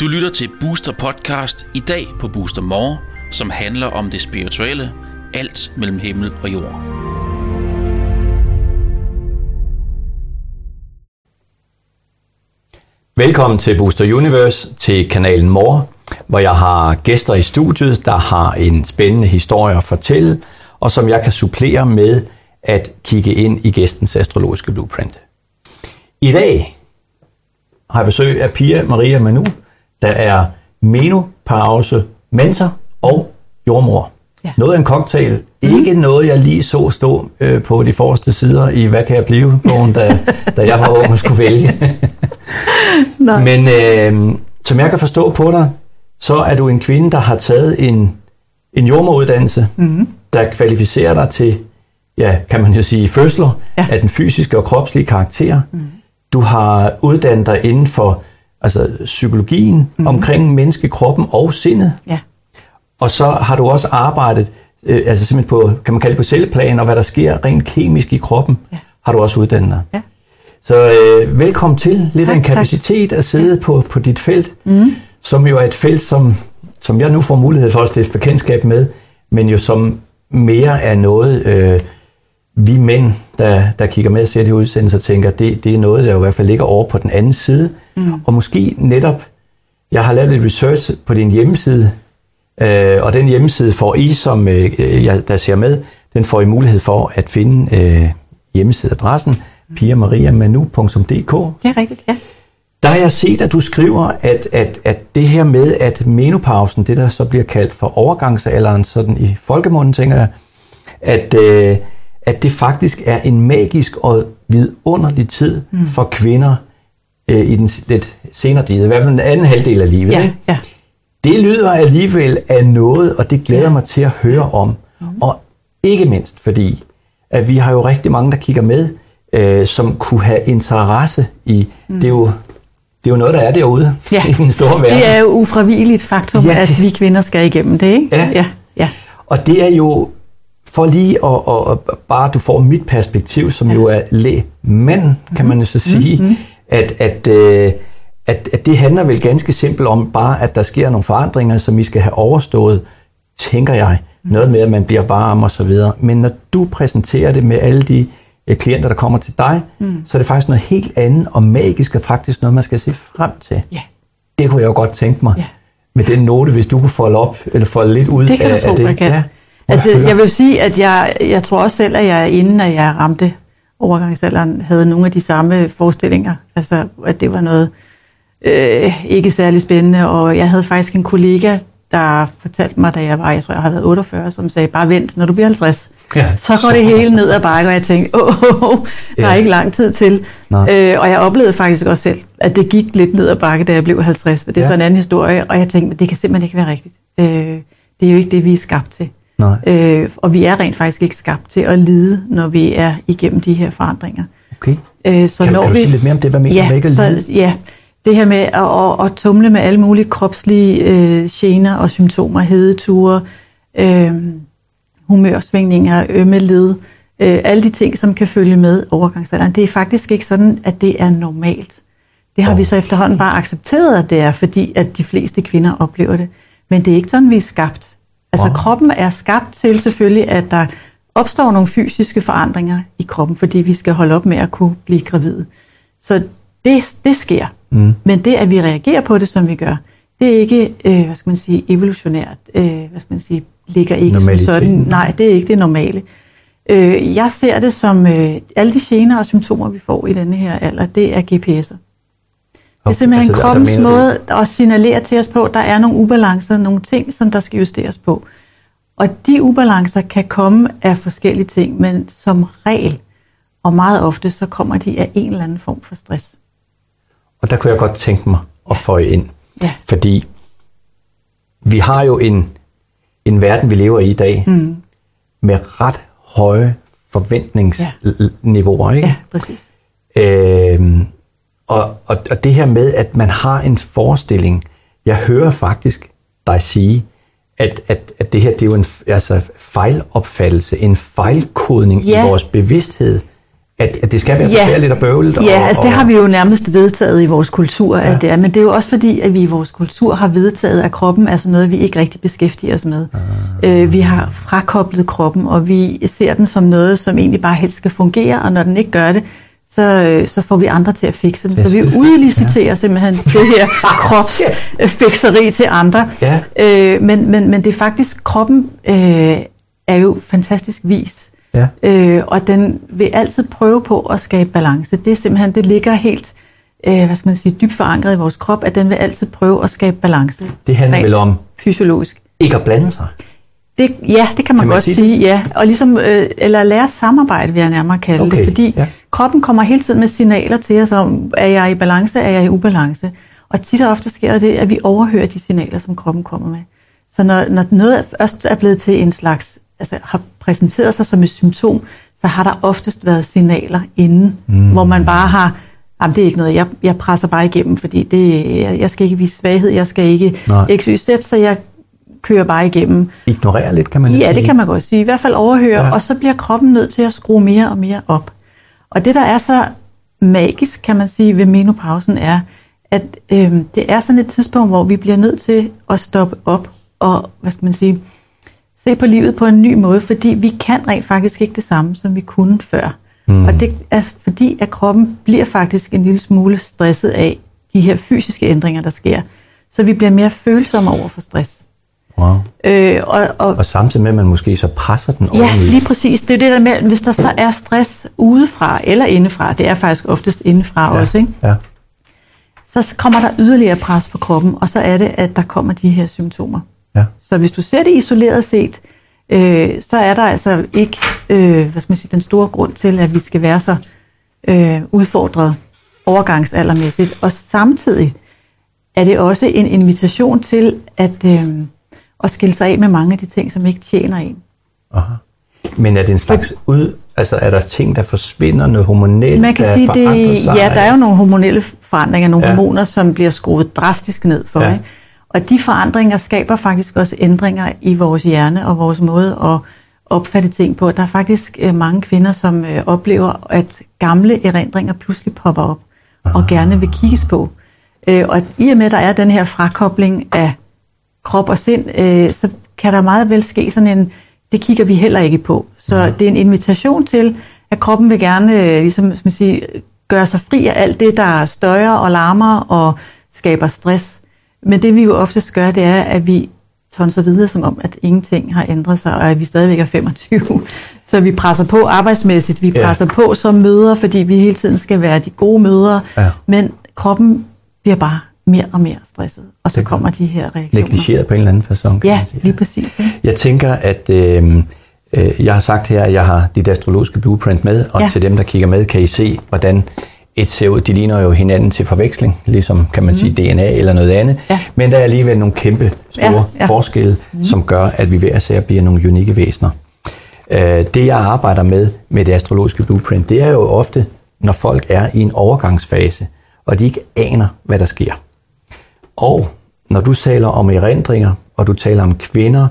Du lytter til Booster Podcast i dag på Booster More, som handler om det spirituelle, alt mellem himmel og jord. Velkommen til Booster Universe, til kanalen More, hvor jeg har gæster i studiet, der har en spændende historie at fortælle, og som jeg kan supplere med at kigge ind i gæstens astrologiske blueprint. I dag har jeg besøg af Pia Maria Manu, der er menopause, mentor og jordmor. Ja. Noget af en cocktail. Mm. Ikke noget, jeg lige så stå øh, på de forreste sider i Hvad kan jeg blive? Bogen, da, da jeg var ung og skulle vælge. Nej. Men øh, som jeg kan forstå på dig, så er du en kvinde, der har taget en, en jordmoruddannelse, mm. der kvalificerer dig til, ja, kan man jo sige, fødsler ja. af den fysiske og kropslige karakter. Mm. Du har uddannet dig inden for altså psykologien mm. omkring menneskekroppen og sindet. Ja. Og så har du også arbejdet, øh, altså simpelthen på, kan man kalde det på celleplan, og hvad der sker rent kemisk i kroppen, ja. har du også uddannet dig. Ja. Så øh, velkommen til. Lidt tak, af en kapacitet tak. at sidde ja. på, på dit felt, mm. som jo er et felt, som, som jeg nu får mulighed for at stifte bekendtskab med, men jo som mere er noget, øh, vi mænd, der, der kigger med og ser de udsendelser, tænker, det, det er noget, der jo i hvert fald ligger over på den anden side. Mm. Og måske netop, jeg har lavet lidt research på din hjemmeside, øh, og den hjemmeside får I, som øh, jeg, der ser med, den får I mulighed for at finde øh, hjemmesideadressen piamariamanu.dk. Det er rigtigt, ja. Der har jeg set, at du skriver, at, at, at det her med, at menopausen, det der så bliver kaldt for overgangsalderen, sådan i folkemunden, tænker jeg, at, øh, at det faktisk er en magisk og vidunderlig tid mm. for kvinder øh, i den lidt senere tid, i hvert fald den anden halvdel af livet. Ja, ikke? ja. Det lyder alligevel af noget, og det glæder ja. mig til at høre om. Mm. Og ikke mindst fordi, at vi har jo rigtig mange, der kigger med, øh, som kunne have interesse i, mm. det, er jo, det er jo noget, der er derude ja. i den store verden. Det er jo ufravigeligt faktum, ja, det... at vi kvinder skal igennem det, ikke? Ja. ja. ja. Og det er jo, for lige at, at, at bare du får mit perspektiv, som ja. jo er lægmand, kan man jo så mm-hmm. sige, mm-hmm. at, at, øh, at, at det handler vel ganske simpelt om bare, at der sker nogle forandringer, som vi skal have overstået, tænker jeg. Mm. Noget med, at man bliver varm og så videre. Men når du præsenterer det med alle de øh, klienter, der kommer til dig, mm. så er det faktisk noget helt andet og magisk, og faktisk noget, man skal se frem til. Yeah. Det kunne jeg jo godt tænke mig. Yeah. Med den note, hvis du kunne folde op, eller folde lidt ud det kan af, du tro, af det. Jeg kan. Ja. Altså, jeg vil sige, at jeg, jeg tror også selv, at jeg inden at jeg ramte overgangsalderen, havde nogle af de samme forestillinger. Altså, at det var noget øh, ikke særlig spændende, og jeg havde faktisk en kollega, der fortalte mig, da jeg var, jeg tror, jeg har været 48, som sagde, bare vent, når du bliver 50, ja, så går det hele ned ad bakke, og jeg tænkte, åh, oh, oh, oh, der ja. er ikke lang tid til. Øh, og jeg oplevede faktisk også selv, at det gik lidt ned ad bakke, da jeg blev 50, det er ja. så en anden historie, og jeg tænkte, det kan simpelthen ikke være rigtigt. Øh, det er jo ikke det, vi er skabt til. Nej. Øh, og vi er rent faktisk ikke skabt til at lide, når vi er igennem de her forandringer. Okay. Øh, så kan, når kan vi, du sige lidt mere om det? Hvad mener ja, du ikke at så, Ja, det her med at, at, at tumle med alle mulige kropslige øh, gener og symptomer, hedeture, øh, humørsvingninger, ømme led, øh, alle de ting, som kan følge med overgangsalderen. Det er faktisk ikke sådan, at det er normalt. Det har okay. vi så efterhånden bare accepteret, at det er, fordi at de fleste kvinder oplever det. Men det er ikke sådan, vi er skabt. Altså wow. kroppen er skabt til selvfølgelig, at der opstår nogle fysiske forandringer i kroppen, fordi vi skal holde op med at kunne blive gravide. Så det, det sker. Mm. Men det, at vi reagerer på det, som vi gør, det er ikke, øh, hvad skal man sige, evolutionært, øh, hvad skal man sige, ligger ikke som sådan. Nej, det er ikke det normale. Øh, jeg ser det som, øh, alle de gener og symptomer, vi får i denne her alder, det er GPS'er. Det er simpelthen altså, kroppens der, der måde du... at signalere til os på, der er nogle ubalancer, nogle ting, som der skal justeres på. Og de ubalancer kan komme af forskellige ting, men som regel, og meget ofte, så kommer de af en eller anden form for stress. Og der kunne jeg godt tænke mig at få ind. Ja. Fordi vi har jo en, en verden, vi lever i i dag, mm. med ret høje forventningsniveauer. Ikke? Ja, præcis. Øhm, og, og, og det her med, at man har en forestilling, jeg hører faktisk dig sige, at, at, at det her det er jo en altså, fejlopfattelse, en fejlkodning ja. i vores bevidsthed at, at det skal være besværligt og bøvlet? Ja, og, altså det har vi jo nærmest vedtaget i vores kultur, ja. at det er. Men det er jo også fordi, at vi i vores kultur har vedtaget, at kroppen er sådan noget, vi ikke rigtig beskæftiger os med. Ah. Øh, vi har frakoblet kroppen, og vi ser den som noget, som egentlig bare helst skal fungere, og når den ikke gør det, så, øh, så får vi andre til at fikse den. Så vi udliciterer ja. simpelthen det her kropsfikseri til andre. Ja. Øh, men, men, men det er faktisk, kroppen øh, er jo fantastisk vis. Ja. Øh, og den vil altid prøve på at skabe balance. Det er simpelthen, det ligger helt øh, hvad skal man sige, dybt forankret i vores krop, at den vil altid prøve at skabe balance. Det handler vel om fysiologisk. Ikke at blande sig? Det, ja, det kan man, kan man godt sige, sige ja. Og ligesom, øh, eller lære samarbejde, vil jeg nærmere kalde okay. det. Fordi ja. Kroppen kommer hele tiden med signaler til os om, er jeg i balance, er jeg i ubalance. Og tit og ofte sker der det, at vi overhører de signaler, som kroppen kommer med. Så når, når noget først er blevet til en slags, altså har præsenteret sig som et symptom, så har der oftest været signaler inden, mm. hvor man bare har, jamen det er ikke noget, jeg, jeg presser bare igennem, fordi det, jeg skal ikke vise svaghed, jeg skal ikke XYZ, så jeg kører bare igennem. Ignorerer lidt, kan man Ja, sige. det kan man godt sige. I hvert fald overhøre, ja. og så bliver kroppen nødt til at skrue mere og mere op. Og det, der er så magisk, kan man sige, ved menopausen, er, at øh, det er sådan et tidspunkt, hvor vi bliver nødt til at stoppe op og, hvad skal man sige, se på livet på en ny måde, fordi vi kan rent faktisk ikke det samme, som vi kunne før. Mm. Og det er fordi, at kroppen bliver faktisk en lille smule stresset af de her fysiske ændringer, der sker. Så vi bliver mere følsomme over for stress. Wow. Øh, og, og, og samtidig med, at man måske så presser den Ja, lige præcis. Det er det der med, hvis der så er stress udefra eller indefra, det er faktisk oftest indefra ja, også, ikke? Ja. så kommer der yderligere pres på kroppen, og så er det, at der kommer de her symptomer. Ja. Så hvis du ser det isoleret set, øh, så er der altså ikke øh, hvad skal man sige, den store grund til, at vi skal være så øh, udfordret overgangsaldermæssigt. Og samtidig er det også en invitation til at, øh, at skille sig af med mange af de ting, som ikke tjener en. Aha. Men er det en slags ud, altså er der ting, der forsvinder, noget hormonelt, Man kan der sige, det, sig? Ja, der er jo nogle hormonelle forandringer, nogle ja. hormoner, som bliver skruet drastisk ned for. Ja. Ikke? Og de forandringer skaber faktisk også ændringer i vores hjerne og vores måde at opfatte ting på. Der er faktisk øh, mange kvinder, som øh, oplever, at gamle erindringer pludselig popper op og gerne vil kigges på. Øh, og i og med, at der er den her frakobling af krop og sind, så kan der meget vel ske sådan en, det kigger vi heller ikke på. Så ja. det er en invitation til, at kroppen vil gerne ligesom, man sige, gøre sig fri af alt det, der støjer og larmer og skaber stress. Men det vi jo oftest gør, det er, at vi tonser videre, som om, at ingenting har ændret sig, og at vi stadigvæk er 25. Så vi presser på arbejdsmæssigt, vi presser ja. på som møder, fordi vi hele tiden skal være de gode møder. Ja. Men kroppen bliver bare mere og mere stresset, og så kommer de her reaktioner. Negligeret på en eller anden façon. Ja, lige præcis. Ikke? Jeg tænker, at øh, øh, jeg har sagt her, at jeg har dit astrologiske blueprint med, og ja. til dem, der kigger med, kan I se, hvordan et ser ud, de ligner jo hinanden til forveksling, ligesom kan man mm. sige DNA eller noget andet. Ja. Men der er alligevel nogle kæmpe store ja, ja. forskelle, mm. som gør, at vi hver ser bliver nogle unikke væsener. Uh, det jeg arbejder med, med det astrologiske blueprint, det er jo ofte, når folk er i en overgangsfase, og de ikke aner, hvad der sker. Og når du taler om erindringer, og du taler om kvinder,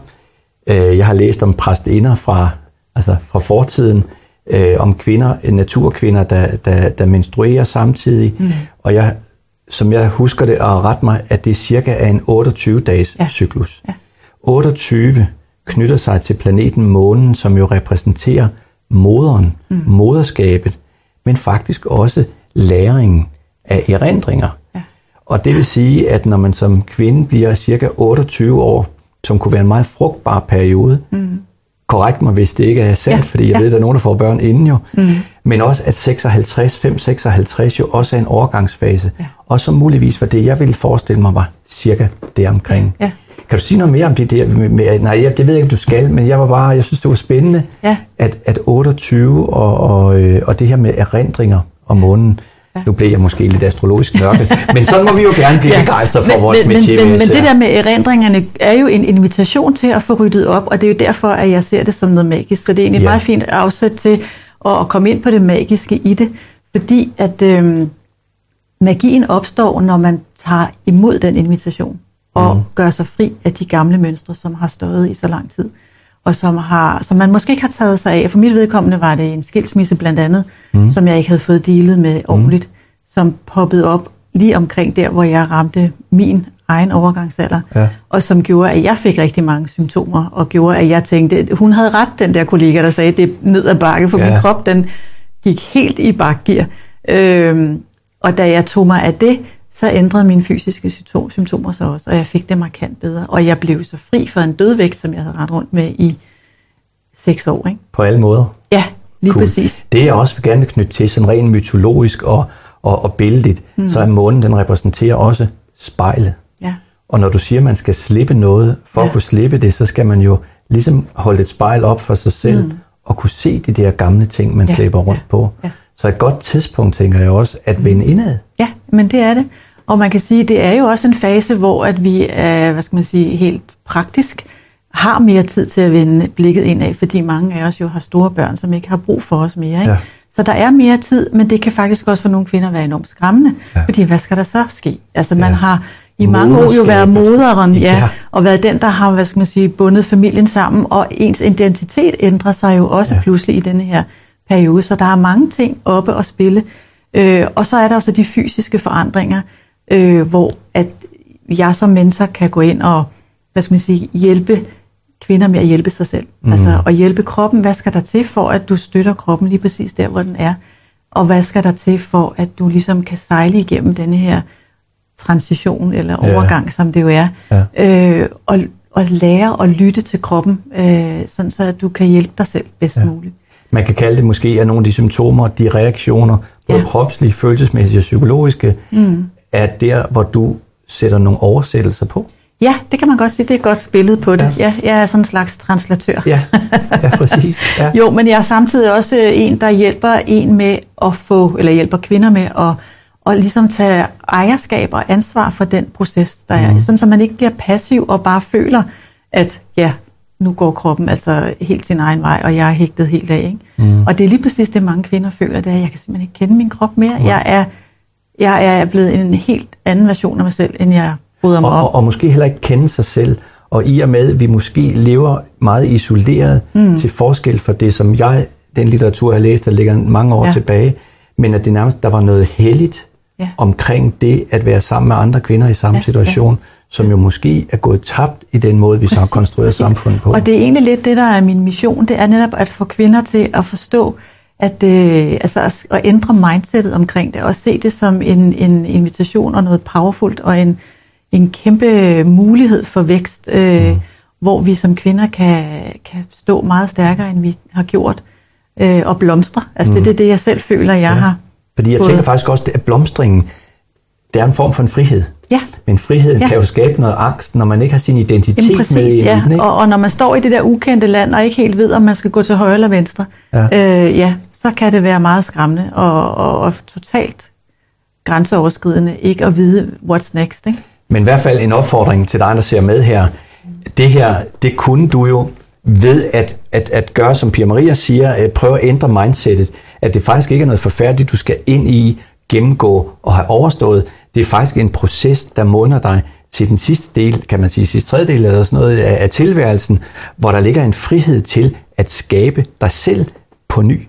uh, jeg har læst om præstinder fra, altså fra fortiden, øh, om kvinder, naturkvinder, der, der, der menstruerer samtidig. Mm. Og jeg, som jeg husker det, og ret mig, at det cirka er en 28-dages ja. cyklus. Ja. 28 knytter sig til planeten Månen, som jo repræsenterer moderen, mm. moderskabet, men faktisk også læringen af erindringer. Og det vil sige, at når man som kvinde bliver cirka 28 år, som kunne være en meget frugtbar periode, mm korrekt mig, hvis det ikke er sandt, ja, fordi jeg ja. ved, at der er nogen, der får børn inden jo. Mm. Men også, at 56, 5-56 jo også er en overgangsfase. Ja. Og så muligvis var det, jeg ville forestille mig, var cirka det omkring. Ja. Kan du sige noget mere om det der? Med, med, nej, jeg, det ved jeg ikke, du skal, men jeg var bare, jeg synes, det var spændende, ja. at, at 28 og, og, øh, og det her med erindringer om månen, Ja. Nu blev jeg måske lidt astrologisk nørdet, men sådan må vi jo gerne blive ja. begejstret for men, vores men, Men, men, men det der med erindringerne er jo en invitation til at få ryddet op, og det er jo derfor, at jeg ser det som noget magisk. Så det er egentlig ja. meget fint afsæt til at, at komme ind på det magiske i det, fordi at øhm, magien opstår, når man tager imod den invitation og mm. gør sig fri af de gamle mønstre, som har stået i så lang tid. Og som, har, som man måske ikke har taget sig af. For mit vedkommende var det en skilsmisse blandt andet, mm. som jeg ikke havde fået delet med ordentligt, mm. som poppede op lige omkring der, hvor jeg ramte min egen overgangsalder, ja. og som gjorde, at jeg fik rigtig mange symptomer, og gjorde, at jeg tænkte, hun havde ret, den der kollega, der sagde, det er ned ad bakke, for ja. min krop, den gik helt i bakgear. Øhm, og da jeg tog mig af det, så ændrede mine fysiske symptomer sig også, og jeg fik det markant bedre. Og jeg blev så fri for en dødvægt, som jeg havde ret rundt med i seks år. Ikke? På alle måder? Ja, lige cool. præcis. Det jeg også vil gerne knytte til, sådan rent mytologisk og, og, og billedligt, mm. så er månen, den repræsenterer også spejlet. Ja. Og når du siger, at man skal slippe noget, for ja. at kunne slippe det, så skal man jo ligesom holde et spejl op for sig selv, mm. og kunne se de der gamle ting, man ja. slæber rundt ja. på. Ja. Så et godt tidspunkt, tænker jeg også, at vende indad. Ja, men det er det. Og man kan sige, det er jo også en fase, hvor at vi er, hvad skal man sige, helt praktisk har mere tid til at vende blikket indad, fordi mange af os jo har store børn, som ikke har brug for os mere. Ikke? Ja. Så der er mere tid, men det kan faktisk også for nogle kvinder være enormt skræmmende, ja. fordi hvad skal der så ske? Altså man ja. har i mange år jo været moderen, ja, ja, og været den, der har, hvad skal man sige, bundet familien sammen, og ens identitet ændrer sig jo også ja. pludselig i denne her periode, så der er mange ting oppe at spille. Øh, og så er der også de fysiske forandringer, øh, hvor at jeg som mentor kan gå ind og hvad skal man sige, hjælpe kvinder med at hjælpe sig selv. Mm. Altså at hjælpe kroppen, hvad skal der til for, at du støtter kroppen lige præcis der, hvor den er? Og hvad skal der til for, at du ligesom kan sejle igennem denne her transition eller overgang, ja. som det jo er, ja. øh, og, og lære at lytte til kroppen, øh, sådan så at du kan hjælpe dig selv bedst ja. muligt. Man kan kalde det måske, at nogle af de symptomer, de reaktioner, både ja. kropslige, følelsesmæssige og psykologiske, mm er der, hvor du sætter nogle oversættelser på? Ja, det kan man godt sige. Det er et godt billede på det. Ja. ja jeg er sådan en slags translatør. Ja, ja præcis. Ja. jo, men jeg er samtidig også en, der hjælper en med at få, eller hjælper kvinder med at og ligesom tage ejerskab og ansvar for den proces, der mm. er. Sådan, så man ikke bliver passiv og bare føler, at ja, nu går kroppen altså helt sin egen vej, og jeg er hægtet helt af. Ikke? Mm. Og det er lige præcis det, mange kvinder føler, det er, at jeg kan simpelthen ikke kende min krop mere. Mm. Jeg er jeg er blevet en helt anden version af mig selv, end jeg bryder mig og, om. Og, og måske heller ikke kende sig selv. Og i og med, at vi måske lever meget isoleret mm. til forskel for det, som jeg, den litteratur, jeg har læst, der ligger mange år ja. tilbage, men at det nærmest, der var noget helligt ja. omkring det at være sammen med andre kvinder i samme ja, situation, ja. som jo måske er gået tabt i den måde, vi så har konstrueret præcis. samfundet på. Og det er egentlig lidt det, der er min mission, det er netop at få kvinder til at forstå, at, øh, altså at, ændre mindsetet omkring det, og se det som en, en invitation og noget powerfult, og en, en kæmpe mulighed for vækst, øh, mm. hvor vi som kvinder kan, kan stå meget stærkere, end vi har gjort, øh, og blomstre. Altså mm. det, det er det, jeg selv føler, jeg ja. har. Fordi jeg tænker faktisk også, at blomstringen, det er en form for en frihed. Ja. Men friheden ja. kan jo skabe noget angst, når man ikke har sin identitet Jamen, præcis, med i ja. den. Ikke? Og, og når man står i det der ukendte land, og ikke helt ved, om man skal gå til højre eller venstre, ja, øh, ja så kan det være meget skræmmende og, og, og totalt grænseoverskridende ikke at vide, what's next. Ikke? Men i hvert fald en opfordring til dig, der ser med her. Det her, det kunne du jo ved at, at, at gøre, som Pia Maria siger, at prøve at ændre mindsetet, at det faktisk ikke er noget forfærdeligt, du skal ind i, gennemgå og have overstået. Det er faktisk en proces, der måner dig til den sidste del, kan man sige, sidste tredjedel eller sådan noget af, af tilværelsen, hvor der ligger en frihed til at skabe dig selv på ny.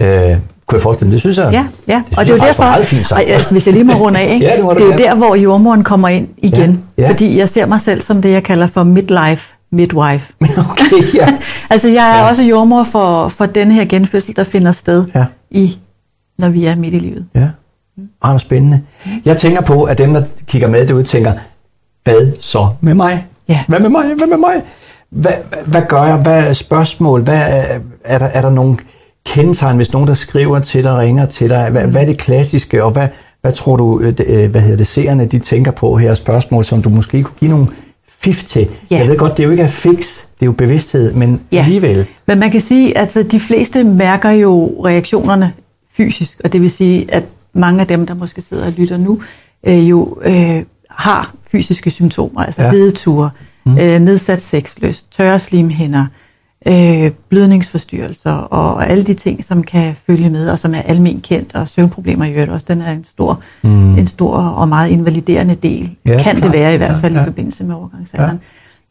Øh, kunne jeg forestille mig. Det synes jeg, ja, ja. Det og det er jo derfor, meget fint og, altså, hvis jeg lige må runde af, ikke? ja, det, det er jo der, hvor jordmoren kommer ind igen. Ja, ja. Fordi jeg ser mig selv som det, jeg kalder for midlife midwife. Okay, ja. altså jeg er ja. også jordmor for, for den her genfødsel, der finder sted, ja. i, når vi er midt i livet. Ja, ah, spændende. Jeg tænker på, at dem, der kigger med derude, tænker, hvad så med mig? Ja. Hvad med mig? Hvad med mig? Hvad, hvad, hvad gør jeg? Hvad er spørgsmål? Hvad er, er, der, er der nogle kendetegn, hvis nogen der skriver til dig, ringer til dig? Hvad, hvad er det klassiske, og hvad, hvad tror du, øh, øh, hvad hedder det, seerne de tænker på her spørgsmål, som du måske kunne give nogle fif til? Ja. Jeg ved godt, det er jo ikke er fix, det er jo bevidsthed, men ja. alligevel. Men man kan sige, at altså, de fleste mærker jo reaktionerne fysisk, og det vil sige, at mange af dem, der måske sidder og lytter nu, øh, jo øh, har fysiske symptomer, altså ja. hedeture, mm. øh, nedsat sexlyst, tørre slimhinder, øh, blødningsforstyrrelser og alle de ting, som kan følge med, og som er almen kendt, og søvnproblemer i øvrigt også, den er en stor, mm. en stor og meget invaliderende del, ja, kan klar, det være i hvert fald ja, ja. i forbindelse med overgangsalderen.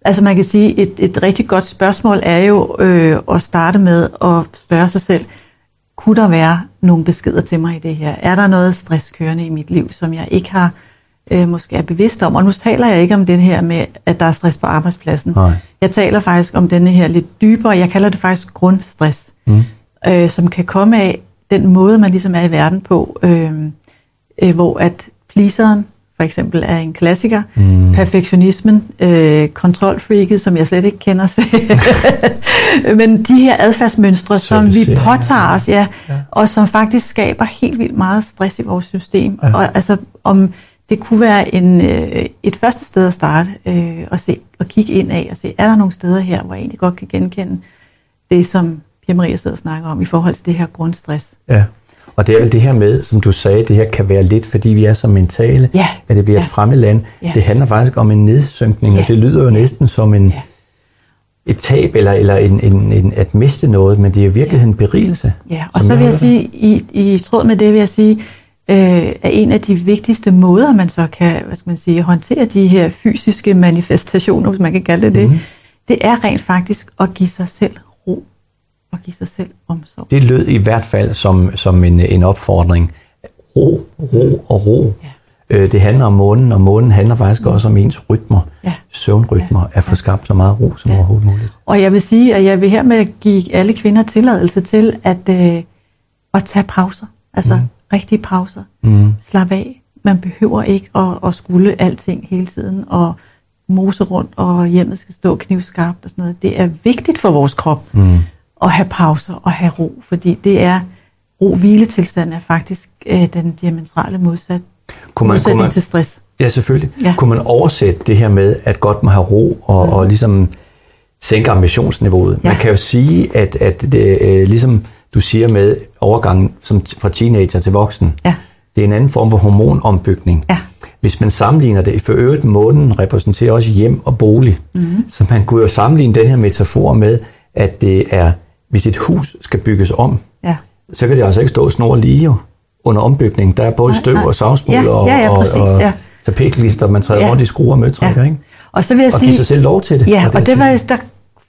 Altså man kan sige, et, et rigtig godt spørgsmål er jo øh, at starte med at spørge sig selv, kunne der være nogle beskeder til mig i det her? Er der noget stress kørende i mit liv, som jeg ikke har øh, måske er bevidst om? Og nu taler jeg ikke om den her med, at der er stress på arbejdspladsen. Nej. Jeg taler faktisk om denne her lidt dybere, jeg kalder det faktisk grundstress, Mm. øh, som kan komme af den måde, man ligesom er i verden på, øh, øh, hvor at pleaseren for eksempel er en klassiker, Mm. perfektionismen, øh, kontrolfreaket, som jeg slet ikke kender selv. Men de her adfærdsmønstre, som vi påtager os, ja, Ja. og som faktisk skaber helt vildt meget stress i vores system. Ja. Og altså, om det kunne være en, øh, et første sted at starte, øh, og, se, og kigge ind af og se, er der nogle steder her, hvor jeg egentlig godt kan genkende det, som Pia Maria sidder og snakker om, i forhold til det her grundstress. Ja. Og det er vel det her med, som du sagde, det her kan være lidt, fordi vi er så mentale, Ja. at det bliver Ja. et fremmed land. Ja. Det handler faktisk om en nedsynkning, Ja. og det lyder jo næsten som en, Ja. et tab, eller, eller en, en, en, at miste noget, men det er i virkeligheden en berigelse. Ja, og så vil jeg sige, i, i tråd med det vil jeg sige, øh, at en af de vigtigste måder, man så kan hvad skal man sige, håndtere de her fysiske manifestationer, hvis man kan kalde det det, Mhm. det er rent faktisk at give sig selv ro og give sig selv omsorg. Det lød i hvert fald som, som en, en opfordring. Ro, ro og ro. Ja. Øh, det handler om månen, og månen handler faktisk også om ens rytmer, Ja. søvnrytmer, Ja. at få skabt så meget ro som Ja. overhovedet muligt. Og jeg vil sige, at jeg vil hermed give alle kvinder tilladelse til at, øh, at tage pauser. Altså mm. Rigtige pauser. Mm. Slap af. Man behøver ikke at, at skulle alting hele tiden og mose rundt, og hjemmet skal stå knivskarpt og sådan noget. Det er vigtigt for vores krop Mm. at have pauser og have ro, fordi det er ro hviletilstand er faktisk øh, den diametrale modsat, Kunne man, kunne man, til stress. ja, selvfølgelig. Ja. Kunne man oversætte det her med, at godt må have ro og, mm. og ligesom sænke ambitionsniveauet? Ja. Man kan jo sige, at, at det, øh, ligesom du siger med overgangen som fra teenager til voksen, Ja, det er en anden form for hormonombygning. ja, Hvis man sammenligner det, for øvrigt månen repræsenterer også hjem og bolig. Mm. Så man kunne jo sammenligne den her metafor med, at det er, hvis et hus skal bygges om, ja. så kan det altså ikke stå snor lige jo under ombygning. Der er både Nej, støv nej. og savsmuld Ja, og, ja, ja, og, præcis, og ja. tapetklister, man træder Ja. rundt i skruer og møtrækker, Ja. ikke? Og så vil jeg Og sige... give sig selv lov til det. Ja, og det jeg var, siger. der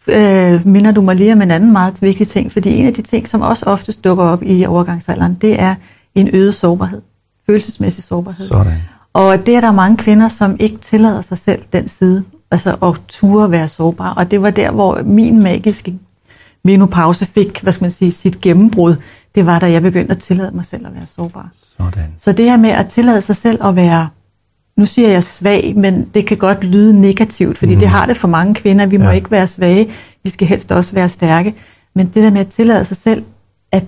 øh, minder du mig lige om en anden meget vigtig ting, fordi en af de ting, som også oftest dukker op i overgangsalderen, det er en øget sårbarhed. Følelsesmæssig sårbarhed. Sådan. Og det er der mange kvinder, som ikke tillader sig selv den side, altså at ture være sårbar. Og det var der, hvor min magiske menopause fik, hvad skal man sige, sit gennembrud. Det var, da jeg begyndte at tillade mig selv at være sårbar. Sådan. Så det her med at tillade sig selv at være, nu siger jeg svag, men det kan godt lyde negativt, fordi mm. det har det for mange kvinder. Vi må Ja. ikke være svage, vi skal helst også være stærke. Men det der med at tillade sig selv, at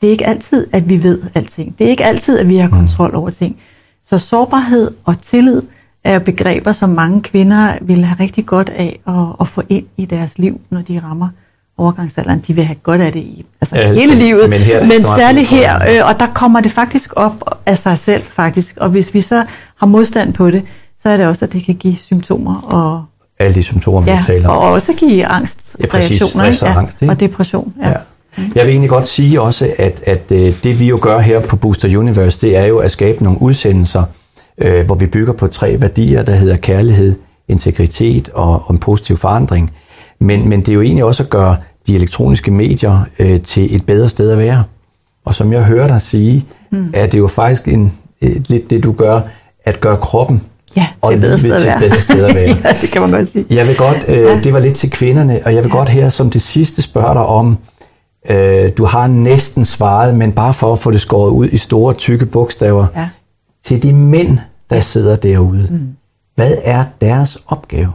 det er ikke altid, at vi ved alting. Det er ikke altid, at vi har kontrol over ting. Så sårbarhed og tillid er begreber, som mange kvinder vil have rigtig godt af at, at få ind i deres liv, når de rammer overgangsalderen. De vil have godt af det i altså Ja, hele så- livet, men her er men særligt her, øh, og der kommer det faktisk op af sig selv faktisk. Og hvis vi så har modstand på det, så er det også, at det kan give symptomer og, Alle de symptomer, vi ja, taler om. og også give angstreaktioner stress og ikke? angst, ikke? og depression. Ja. Ja. Jeg vil egentlig godt sige også, at, at øh, det vi jo gør her på Booster Universe, det er jo at skabe nogle udsendelser, øh, hvor vi bygger på tre værdier, der hedder kærlighed, integritet og, og en positiv forandring. Men, men det er jo egentlig også at gøre de elektroniske medier øh, til et bedre sted at være. Og som jeg hører dig sige, mm. er det jo faktisk en, øh, lidt det, du gør, at gøre kroppen ja, og til et bedre sted at til et være. bedre sted at være. ja, det kan man godt sige. Jeg vil godt, øh, Ja. det var lidt til kvinderne, og jeg vil Ja. godt her som det sidste spørge dig om, øh, du har næsten svaret, men bare for at få det skåret ud i store, tykke bogstaver, Ja. til de mænd, der sidder derude. Mm. Hvad er deres opgave?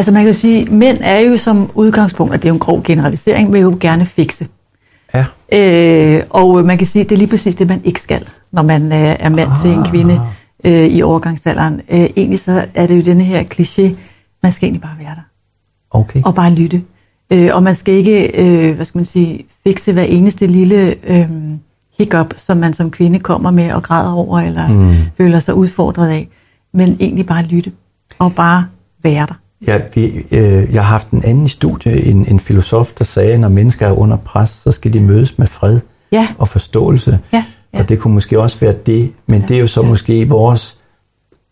Altså man kan jo sige, mænd er jo som udgangspunkt, og det er jo en grov generalisering, vil jo gerne fikse. Ja. Øh, og man kan sige, det er lige præcis det, man ikke skal, når man øh, er mand ah. til en kvinde øh, i overgangsalderen. Øh, egentlig så er det jo denne her kliché, man skal egentlig bare være der Okay. og bare lytte. Øh, og man skal ikke, øh, hvad skal man sige, fikse hver eneste lille øh, hiccup, som man som kvinde kommer med og græder over, eller mm. føler sig udfordret af, men egentlig bare lytte og bare være der. Ja, vi, øh, jeg har haft en anden studie, en, en filosof, der sagde, at når mennesker er under pres, så skal de mødes med fred Ja, og forståelse. ja, ja. Og det kunne måske også være det, men Ja, det er jo så ja. måske vores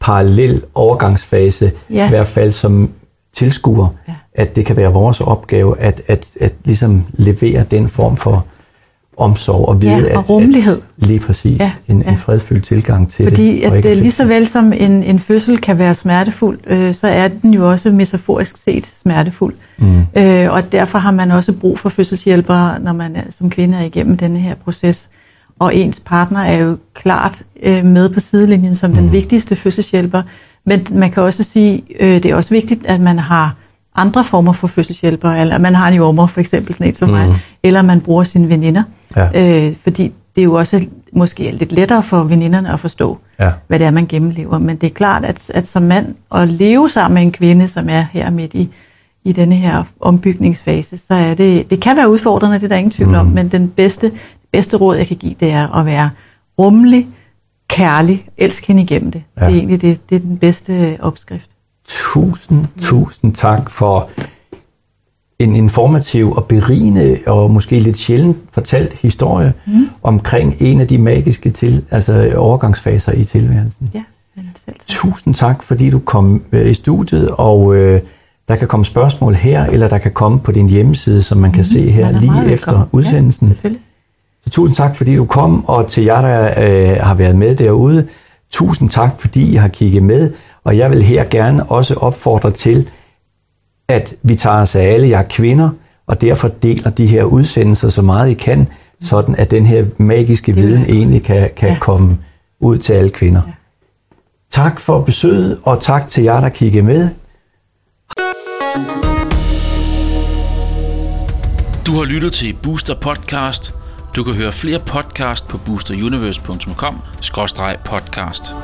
parallel overgangsfase, Ja. i hvert fald som tilskuer, ja. at det kan være vores opgave at, at, at ligesom levere den form for omsorg og vide, Ja, og at, rummelighed. at lige præcis Ja, en, ja. en fredfyldt tilgang til Fordi det. og at ikke det, lige så vel som en, en fødsel kan være smertefuld, øh, så er den jo også metaforisk set smertefuld. Mm. Øh, og derfor har man også brug for fødselshjælpere, når man er, som kvinde er igennem denne her proces. Og ens partner er jo klart øh, med på sidelinjen som den vigtigste fødselshjælper. Men man kan også sige, øh, det er også vigtigt, at man har andre former for fødselshjælpere, eller man har en jordmor, for eksempel sådan en som mig, eller man bruger sine veninder. Ja. Øh, fordi det er jo også måske lidt lettere for veninderne at forstå, Ja. hvad det er, man gennemlever. Men det er klart, at, at som mand at leve sammen med en kvinde, som er her midt i, i denne her ombygningsfase, så er det, det kan være udfordrende, det er der ingen tvivl om, men den bedste, bedste råd, jeg kan give, det er at være rummelig, kærlig, elsk hende igennem det. Ja. Det er egentlig det, det er den bedste opskrift. Tusind, tusind tak for en informativ og berigende og måske lidt sjældent fortalt historie mm. omkring en af de magiske til, altså overgangsfaser i tilværelsen. Ja, selv tak. Tusind tak, fordi du kom øh, i studiet, og øh, der kan komme spørgsmål her, eller der kan komme på din hjemmeside, som man kan se her lige efter velkommen. udsendelsen. Ja. Så tusind tak, fordi du kom, og til jer, der øh, har været med derude, tusind tak, fordi I har kigget med, og jeg vil her gerne også opfordre til, at vi tager os af alle jer kvinder, og derfor deler de her udsendelser så meget I kan, sådan at den her magiske viden egentlig kan, kan Ja. komme ud til alle kvinder. Ja. Tak for besøget, og tak til jer, der kiggede med. Du har lyttet til Booster Podcast. Du kan høre flere podcast på boosteruniverse.com-podcast.